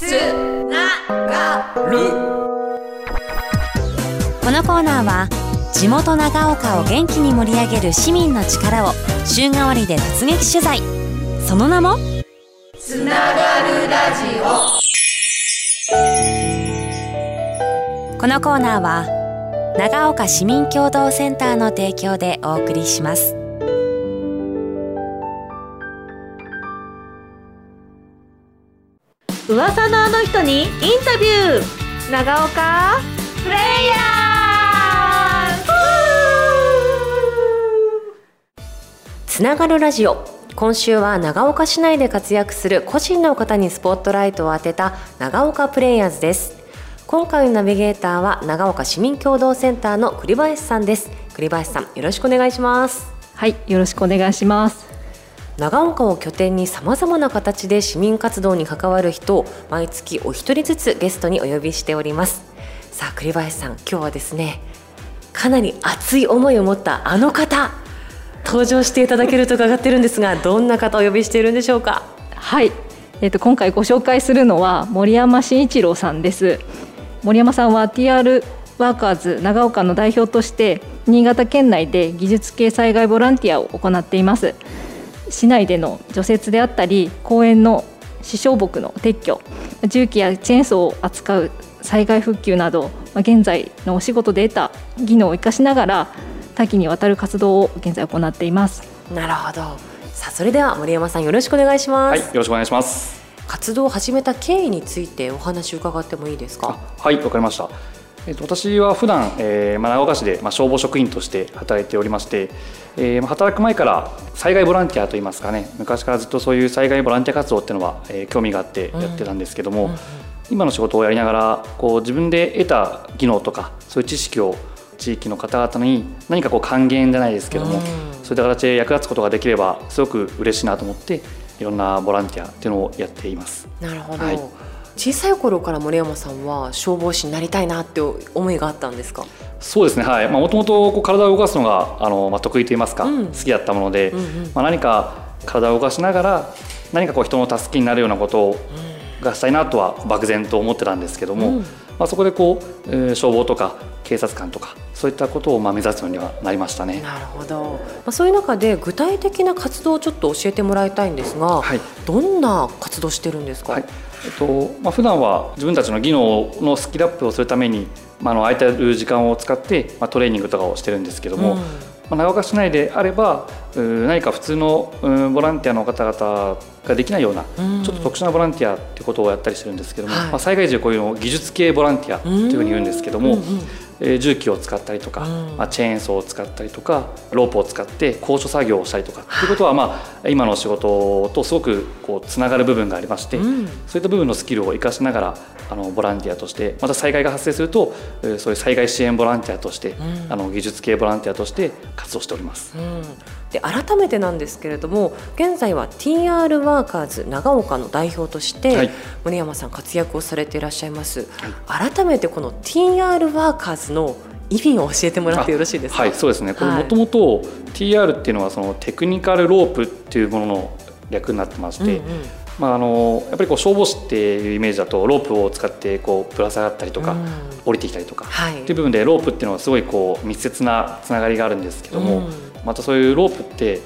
つながる。このコーナーは地元長岡を元気に盛り上げる市民の力を週替わりで突撃取材。その名も？つながるラジこのコーナーは長岡市民共同センターの提供でお送りします噂のあの人にインタビュー。長岡。プレイヤー。つながるラジオ。今週は長岡市内で活躍する個人の方にスポットライトを当てた長岡プレイヤーズです。今回のナビゲーターは長岡市民共同センターの栗林さんです。栗林さんよろしくお願いします。はいよろしくお願いします長岡を拠点にさまざまな形で市民活動に関わる人を毎月お一人ずつゲストにお呼びしております。さあ栗林さん今日はですねかなり熱い思いを持ったあの方登場していただけると伺ってるんですがどんな方をお呼びしているんでしょうか？はい。えーと、今回ご紹介するのは森山慎一郎さんです。森山さんは TR ワーカーズ長岡の代表として新潟県内で技術系災害ボランティアを行っています。市内での除雪であったり公園の支障木の撤去重機やチェーンソーを扱う災害復旧など現在のお仕事で得た技能を生かしながら多岐にわたる活動を現在行っています。なるほど。さあそれでは森山さんよろしくお願いします。はいよろしくお願いします。活動を始めた経緯についてお話伺ってもいいですか？はいわかりましたえっと、私は普段、えーまあ、長岡市で、まあ、消防職員として働いておりまして、えー、働く前から災害ボランティアといいますかね昔からずっとそういう災害ボランティア活動っていうのは、えー、興味があってやってたんですけども、うんうんうん、今の仕事をやりながらこう自分で得た技能とかそういう知識を地域の方々に何かこう還元じゃないですけども、うん、そういった形で役立つことができればすごく嬉しいなと思っていろんなボランティアっていうのをやっています。なるほど、はい小さい頃から森山さんは消防士になりたいなって思いがあったんですか？そうですねはい。もともと体を動かすのがあの、まあ、得意といいますか、うん、好きだったもので、うんうん、まあ、何か体を動かしながら何かこう人の助けになるようなことがしたいなとは漠然と思ってたんですけども、うん、まあ、そこでこう、えー、消防とか警察官とかそういったことをまあ目指すようにはなりましたね。なるほど。まあそういう中で具体的な活動をちょっと教えてもらいたいんですが、はい、どんな活動してるんですか？はい、えっとまあ普段は自分たちの技能のスキルアップをするために、まああの空いてる時間を使ってまあトレーニングとかをしてるんですけども、うん、まあ長岡市内であれば何か普通のボランティアの方々ができないような、ちょっと特殊なボランティアっていうことをやったりしてるんですけども、はい、まあ災害時こういうのを技術系ボランティアというふうに言うんですけども。うんうんえ重機を使ったりとか、まあ、チェーンソーを使ったりとかロープを使って高所作業をしたりとかっていうことは、まあ、今の仕事とすごくこうつながる部分がありまして、そういった部分のスキルを生かしながらあのボランティアとしてまた災害が発生するとそういう災害支援ボランティアとして、あの技術系ボランティアとして活動しております。で改めてなんですけれども現在は TR ワーカーズ長岡の代表として、はい、森山さん活躍をされていらっしゃいます、はい、改めてこの TR ワーカーズの意味を教えてもらってよろしいですか？はいそうですね。これもともと TR っていうのはそのテクニカルロープっていうものの略になってまして、うんうん。まあ、あのやっぱりこう消防士っていうイメージだとロープを使ってこうぶら下がったりとか、うん、降りてきたりとか、はい、っていう部分でロープっていうのはすごいこう密接なつながりがあるんですけども、うん、またそういうロープって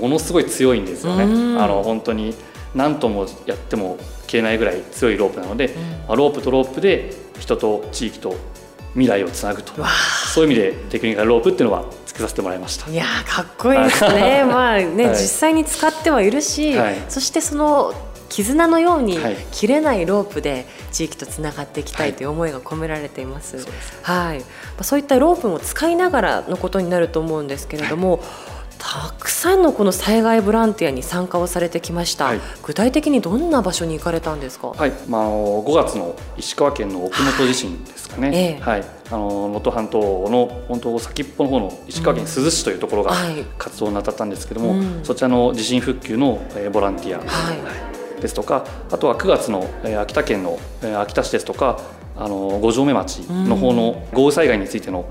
ものすごい強いんですよね。うん、あの本当に何ともやっても消えないぐらい強いロープなので、まあ、ロープとロープで人と地域と未来をつなぐと。そういう意味でテクニカルロープっていうのはつけさせてもらいました。いやかっこいいですね。まあね、はい、実際に使ってはいるし、はい、そしてその絆のように切れないロープで地域とつながっていきたいという思いが込められています。はい、そういったロープも使いながらのことになると思うんですけれども。たくさんのこの災害ボランティアに参加をされてきました、はい、具体的にどんな場所に行かれたんですか、はい。まあ、5月の石川県の奥能登地震ですかね、はい、はい、あの能登半島の本当先っぽの方の石川県珠洲市というところが活動に当たったんですけども、うん。はい、そちらの地震復旧のボランティア、はいですとかあとは9月の秋田県の秋田市ですとかあの五城目町の方の豪雨災害についての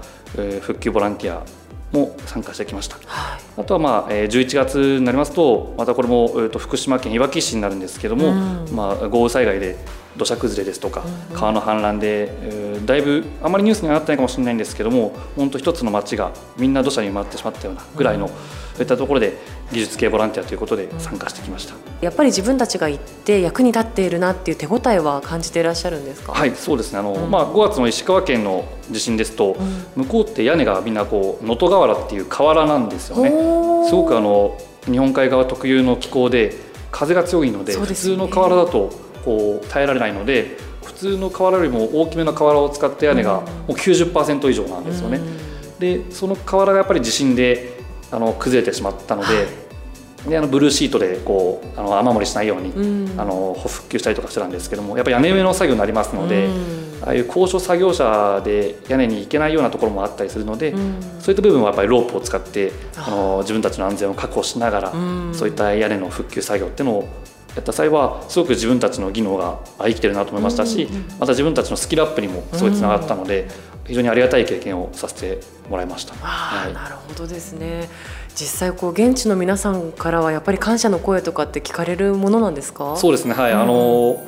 復旧ボランティアも参加してきました。はい。あとはまあ11月になりますとまたこれも福島県いわき市になるんですけども、まあ、豪雨災害で土砂崩れですとか川の氾濫で、えー、だいぶあまりニュースにはなってないかもしれないんですけども本当一つの町がみんな土砂に埋まってしまったようなぐらいの、そういったところで技術系ボランティアということで参加してきました、やっぱり自分たちが行って役に立っているなっていう手応えは感じていらっしゃるんですか？はいそうですね。あの、うん、まあ、5月の石川県の地震ですと、うん、向こうって屋根がみんなこう能登瓦っていう河原なんですよね。すごくあの日本海側特有の気候で風が強いので、ね、普通の河原だとこう耐えられないので普通の瓦よりも大きめの瓦を使った屋根がもう90%以上なんですよね。でその瓦がやっぱり地震であの崩れてしまったので、はい、であのブルーシートでこうあの雨漏りしないように、うん、あの復旧したりとかしてたんですけどもやっぱり屋根上の作業になりますので、うん、ああいう高所作業車で屋根に行けないようなところもあったりするので、うん、そういった部分はやっぱりロープを使ってあ。の自分たちの安全を確保しながら、そういった屋根の復旧作業っていうのをやった際はすごく自分たちの技能が生きてるなと思いましたし、また自分たちのスキルアップにもすごいつながったので、非常にありがたい経験をさせてもらいました。はい、なるほどですね。実際こう現地の皆さんからはやっぱり感謝の声とかって聞かれるものなんですか？そうですね。はい、うん、あの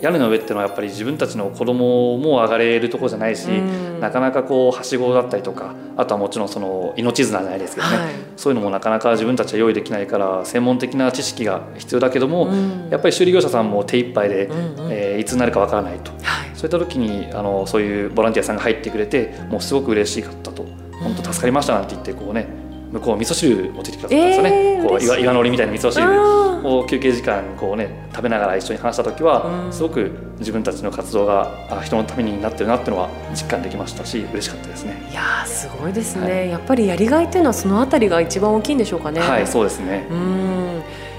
屋根の上っていうのはやっぱり自分たちの子供も上がれるところじゃないし、うん、なかなかこうはしごだったりとかあとはもちろんその命綱じゃないですけどね、はい、そういうのもなかなか自分たちは用意できないから専門的な知識が必要だけども、うん、やっぱり修理業者さんも手一杯で、うんうん、えー、いつになるかわからないと、はい、そういった時にあのそういうボランティアさんが入ってくれてもうすごく嬉しかったと。本当助かりましたなんて言ってこうね向こう味噌汁持ってきてくださったんですよね、えー、こう岩岩のりみたいな味噌汁を休憩時間こうね食べながら一緒に話した時は、すごく自分たちの活動が人のためになってるなっていうのは実感できましたし嬉しかったですね。いやすごいですね、はい、やっぱりやりがいっていうのはそのあたりが一番大きいんでしょうかね。はいそうですね。うん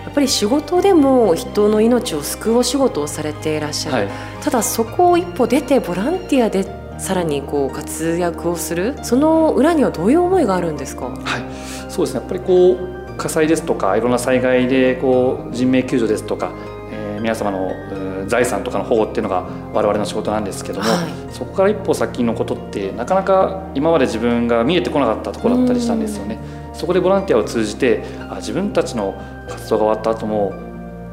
やっぱり仕事でも人の命を救うお仕事をされていらっしゃる、はい、ただそこを一歩出てボランティアでさらにこう活躍をする。その裏にはどういう思いがあるんですか、はい。そうですね。やっぱりこう火災ですとかいろんな災害でこう人命救助ですとか、えー、皆様の財産とかの保護っていうのが我々の仕事なんですけども、はい、そこから一歩先のことってなかなか今まで自分が見えてこなかったところだったりしたんですよね。そこでボランティアを通じてあ自分たちの活動が終わった後も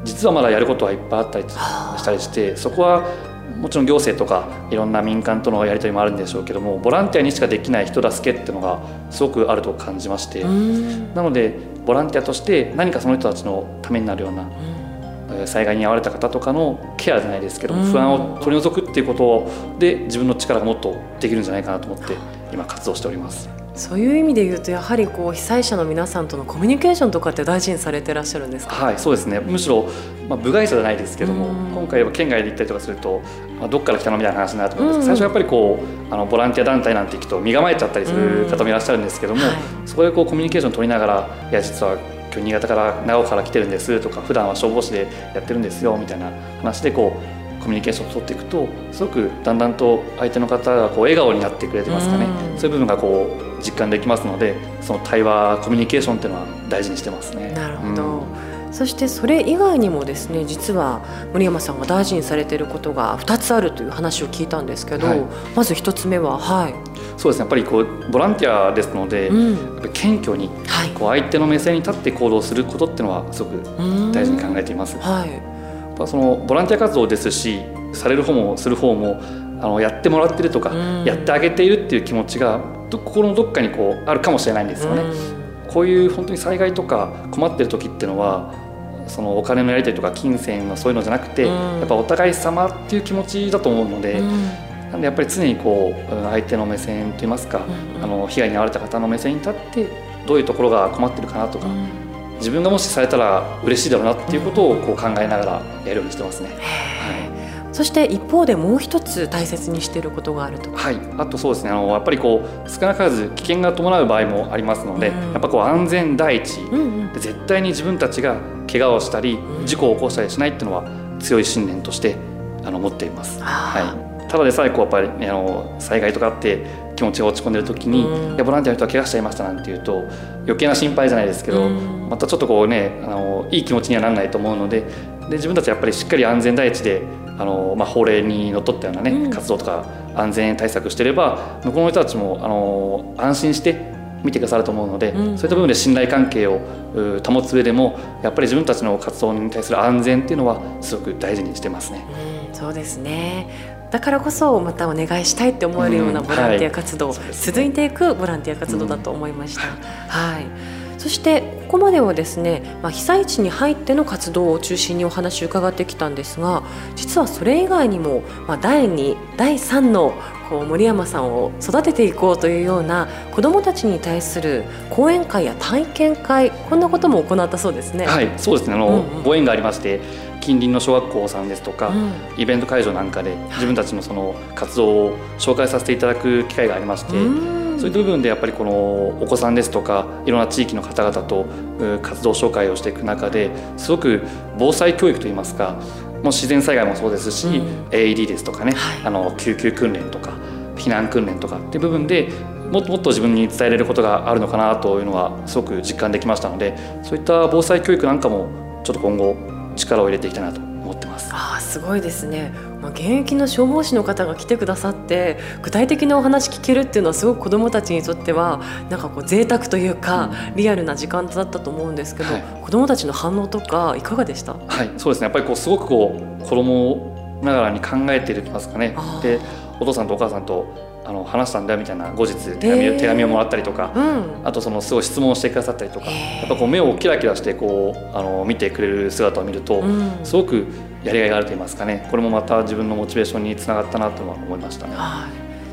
実はまだやることはいっぱいあったりしたりしてそこはもちろん行政とかいろんな民間とのやり取りもあるんでしょうけどもボランティアにしかできない人助けっていうのがすごくあると感じましてなのでボランティアとして何かその人たちのためになるような災害に遭われた方とかのケアじゃないですけども不安を取り除くっていうことで自分の力がもっとできるんじゃないかなと思って今活動しております。そういう意味で言うとやはりこう被災者の皆さんとのコミュニケーションとかって大事にされてらっしゃるんですか？はいそうですね。むしろ、まあ、部外者じゃないですけども今回は県外で行ったりとかすると、まあ、どっから来たのみたいな話になると思うんですけど最初やっぱりこうあのボランティア団体なんて行くと身構えちゃったりする方もいらっしゃるんですけども、はい、そこでこうコミュニケーション取りながらいや実は今日新潟から長岡から来てるんですとか普段は消防士でやってるんですよみたいな話でこうコミュニケーションを取っていくとすごくだんだんと相手の方がこう笑顔になってくれてますかね。そういう部分がこう実感できますのでその対話コミュニケーションっていうのは大事にしてますね。なるほど、うん、そしてそれ以外にもですね実は森山さんが大事にされていることが2つあるという話を聞いたんですけど、はい、まず1つ目ははい。そうですね。やっぱりこうボランティアですので、うん、謙虚にこう相手の目線に立って行動することっていうのはすごく大事に考えています。はい、そのボランティア活動ですしされる方もする方もあのやってもらってるとか、やってあげているっていう気持ちが心のどっかにこうあるかもしれないんですよね。こういう本当に災害とか困ってる時っていうのはそのお金のやり取りとか金銭のそういうのじゃなくて、やっぱお互い様っていう気持ちだと思うので。なんでやっぱり常にこう相手の目線といいますか、あの被害に遭われた方の目線に立ってどういうところが困ってるかなとか、自分がもしされたら嬉しいだろうなっていうことをこう考えながらやるようにしてますね。はい。そして一方でもう一つ大切にしていることがあるとはい。あとそうですね。あのやっぱりこう少なからず危険が伴う場合もありますので、うん、やっぱこう安全第一、うんうん、絶対に自分たちが怪我をしたり事故を起こしたりしないっていうのは強い信念としてあの持っています。はい、ただでさえこうやっぱり、ね、あの災害とかあって気持ちが落ち込んでる時に、うん、いやボランティアの人は怪我しちゃいましたなんていうと余計な心配じゃないですけど、うん、またちょっとこうねあのいい気持ちにはならないと思うのでで自分たちはやっぱりしっかり安全第一であの、まあ、法令にのっとったようなね、うん、活動とか安全対策してれば向こうの人たちもあの安心して見てくださると思うので、うん、そういった部分で信頼関係を保つ上でもやっぱり自分たちの活動に対する安全っていうのはすごく大事にしてますね。うん、そうですねだからこそまたお願いしたいって思えるようなボランティア活動、うんはい、続いていくボランティア活動だと思いました。はい。そしてここまではですね、まあ、被災地に入っての活動を中心にお話を伺ってきたんですが実はそれ以外にも、まあ、第2第3のこう森山さんを育てていこうというような子どもたちに対する講演会や体験会こんなことも行ったそうですね。はい。そうですね。あの、うんうん、ご縁がありまして近隣の小学校さんですとか、うん、イベント会場なんかで自分たちのその活動を紹介させていただく機会がありまして、そういった部分でやっぱりこのお子さんですとかいろんな地域の方々と活動紹介をしていく中ですごく防災教育といいますかもう自然災害もそうですし、うん、AED ですとかね、はい、あの救急訓練とか避難訓練とかっていう部分でもっともっと自分に伝えられることがあるのかなというのはすごく実感できましたのでそういった防災教育なんかもちょっと今後力を入れていきたいなと思ってます。あすごいですね、まあ、現役の消防士の方が来てくださって具体的なお話聞けるっていうのはすごく子どもたちにとってはなんかこう贅沢というか、うん、リアルな時間だったと思うんですけど、はい、子どもたちの反応とかいかがでした？はいそうですね。やっぱりこうすごくこう子供ながらに考えていると言いますかね。でお父さんとお母さんとあの話したんだよみたいな後日手紙,、手紙をもらったりとか、うん、あとそのすごい質問をしてくださったりとか、やっぱこう目をキラキラしてこうあの見てくれる姿を見ると、うん、すごくやりがいがあると言いますかね。これもまた自分のモチベーションにつながったなとは思いましたね。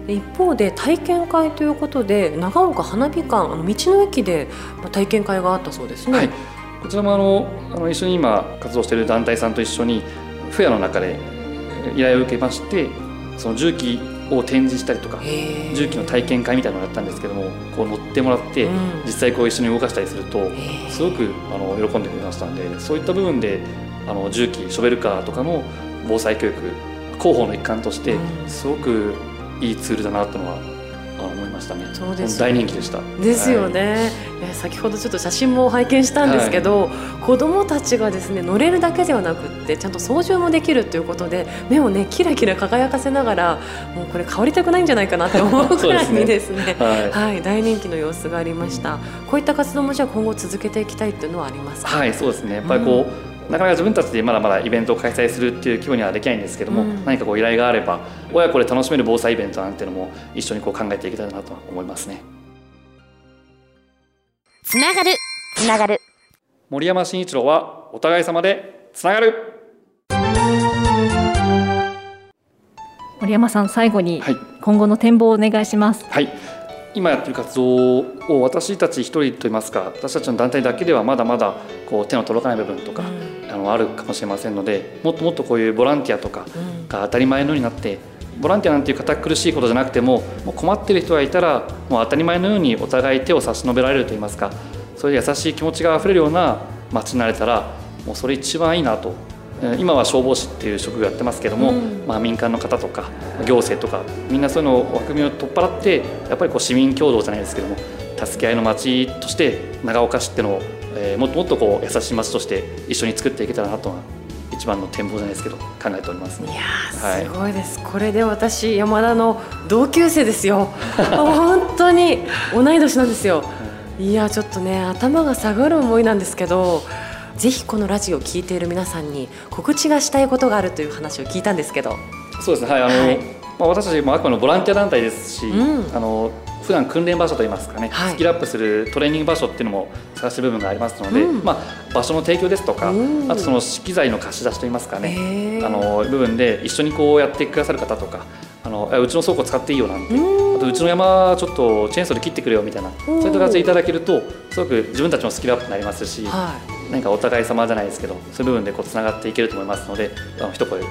一方で体験会ということで長岡花火館あの道の駅で体験会があったそうですね。はい、こちらもあのあの一緒に今活動している団体さんと一緒にフェアの中で依頼を受けましてその重機を展示したりとか重機の体験会みたいなのをやったんですけどもこう乗ってもらって、実際こう一緒に動かしたりするとすごくあの喜んでくれましたんでそういった部分であの重機ショベルカーとかの防災教育広報の一環としてすごくいいツールだなというのはましたね。そうです、大人気でした。ですよね。はい、先ほどちょっと写真も拝見したんですけど、はい、子どもたちがですね乗れるだけではなくってちゃんと操縦もできるということで目をねキラキラ輝かせながらもうこれ変わりたくないんじゃないかなって思う くらいにですねね、はい、はい、大人気の様子がありました。こういった活動もじゃあ今後続けていきたいっていうのはありますか？はい、そうですね。やっぱりこう、うんなかなか自分たちでまだまだイベントを開催するっていう規模にはできないんですけども、うん、何かこう依頼があれば親子で楽しめる防災イベントなんていうのも一緒にこう考えていきたいなと思いますね。つながる。つながる。森山真一郎はお互い様でつながる。森山さん最後に今後の展望をお願いします。はい。今やってる活動を私たち一人といいますか私たちの団体だけではまだまだこう手の届かない部分とか、うん、あるかもしれませんのでもっともっとこういうボランティアとかが当たり前のようになって、ボランティアなんていう堅苦しいことじゃなくてももう困ってる人がいたらもう当たり前のようにお互い手を差し伸べられるといいますかそういう優しい気持ちがあふれるような街になれたらもうそれ一番いいなと。今は消防士っていう職業やってますけども、うん、まあ、民間の方とか行政とかみんなそういうのを枠組みを取っ払ってやっぱりこう市民共同じゃないですけども助け合いの街として長岡市っていうのを、えー、もっともっとこう優しい街として一緒に作っていけたらなとは一番の展望じゃないですけど考えております、ね、いやすごいです、はい、これで私山田の同級生ですよ。本当に同い年なんですよ。い。やちょっとね頭が下がる思いなんですけどぜひこのラジオを聴いている皆さんに告知がしたいことがあるという話を聞いたんですけど。そうですね。はい。あの、はい、まあ、私たちもあくまでボランティア団体ですし、うん、あの普段訓練場所といいますかね、はい、スキルアップするトレーニング場所っていうのも探してる部分がありますので、うん、まあ、場所の提供ですとか、あとその資機材の貸し出しといいますかねあの部分で一緒にこうやってくださる方とかあのうちの倉庫使っていいよなんて、あとうちの山ちょっとチェーンソーで切ってくれよみたいなそういった形でいただけるとすごく自分たちのスキルアップになりますし、はい、何かお互い様じゃないですけどそういう部分でこうつながっていけると思いますのであの一声い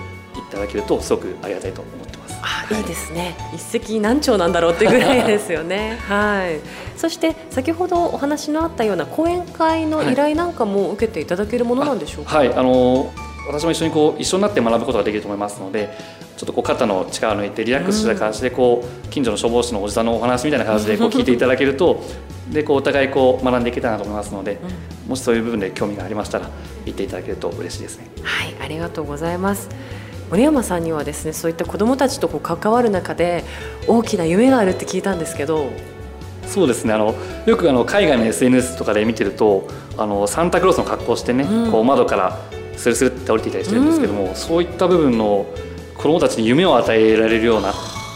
ただけるとすごくありがたいと思ってます。あ、い、いですね。一石何鳥なんだろうっていうぐらいですよね。はい。そして先ほどお話のあったような講演会の依頼なんかも受けていただけるものなんでしょうか？はい、あの私も一緒にこう一緒になって学ぶことができると思いますのでちょっとこう肩の力を抜いてリラックスした感じでこう近所の消防士のおじさんのお話みたいな感じで こう聞いていただけるとでこうお互いこう学んでいけたらなと思いますので、もしそういう部分で興味がありましたら言っていただけると嬉しいですね。はいありがとうございます森山さんにはですねそういった子どもたちとこう関わる中で大きな夢があるって聞いたんですけど。そうですね。あのよくあの海外の SNS とかで見てるとあのサンタクロースの格好をしてね、うん、こう窓からスルスルって降りていたりしてるんですけども、うん、そういった部分の子どもたちに夢を与えられるような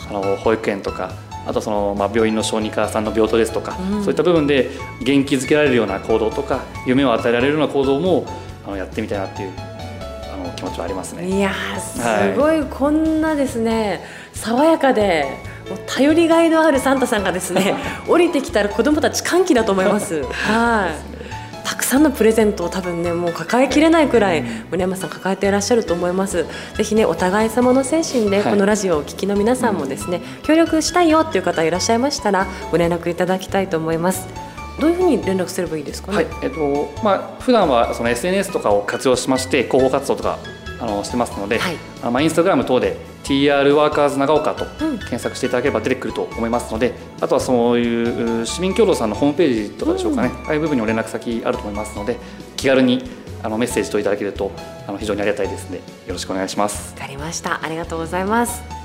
あの保育園とかあとその、まあ、病院の小児科さんの病棟ですとか、うん、そういった部分で元気づけられるような行動とか夢を与えられるような行動もあのやってみたいなっていう気持ちはありますね。いやすごい、はい、こんなですね爽やかで頼りがいのあるサンタさんがですね 降りてきたら子どもたち歓喜だと思います。はい。たくさんのプレゼントを多分ねもう抱えきれないくらい森山さん抱えていらっしゃると思います。ぜひねお互い様の精神でこのラジオをお聞きの皆さんもですね、協力したいよっていう方いらっしゃいましたらご連絡いただきたいと思いますどういうふうに連絡すればいいですかね？はい、えっとまあ普段はその SNS とかを活用しまして広報活動とかあのしてますので、はい、あまあインスタグラム等で TR ワーカーズ長岡と検索していただければ出てくると思いますので、うん、あとはそういう市民共同さんのホームページとかでしょうかね、うん、ああいう部分にも連絡先あると思いますので気軽にあのメッセージといただけるとあの非常にありがたいですのでよろしくお願いします。わかりました。ありがとうございます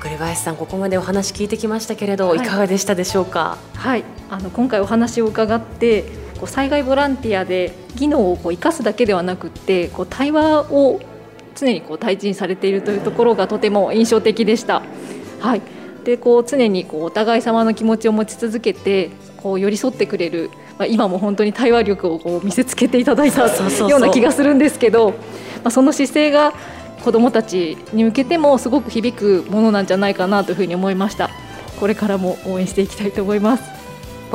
栗林さんここまでお話聞いてきましたけれど、はい、いかがでしたでしょうか？はい。あの今回お話を伺ってこう災害ボランティアで技能をこう生かすだけではなくってこう対話を常にこう対人されているというところがとても印象的でした。はい。でこう常にこうお互い様の気持ちを持ち続けてこう寄り添ってくれる、まあ、今も本当に対話力をこう見せつけていただいたような気がするんですけど、まあ、その姿勢が子どもたちに向けてもすごく響くものなんじゃないかなというふうに思いました。これからも応援していきたいと思います。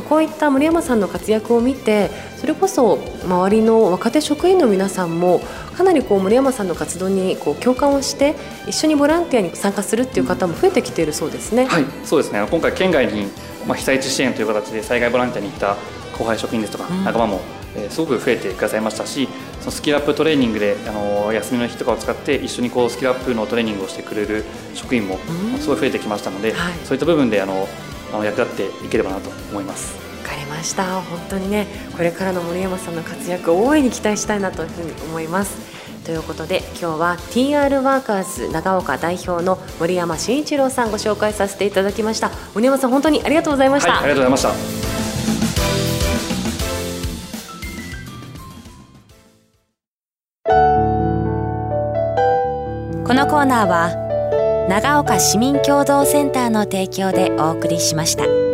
こういった森山さんの活躍を見てそれこそ周りの若手職員の皆さんもかなりこう森山さんの活動にこう共感をして一緒にボランティアに参加するっていう方も増えてきているそうですね。はいそうですね今回県外に、まあ、被災地支援という形で災害ボランティアに行った後輩職員ですとか仲間も、うん、えー、すごく増えてくださいましたしそのスキルアップトレーニングであの休みの日とかを使って一緒にこうスキルアップのトレーニングをしてくれる職員もすごい増えてきましたので、はい、そういった部分であのあの役立っていければなと思います。わかりました。本当にねこれからの森山さんの活躍を大いに期待したいなというふうに思います。ということで今日は TR ワーカーズ長岡代表の森山慎一郎さんご紹介させていただきました。森山さん本当にありがとうございました、はい、ありがとうございましたーナーは長岡市民共同センターの提供でお送りしました。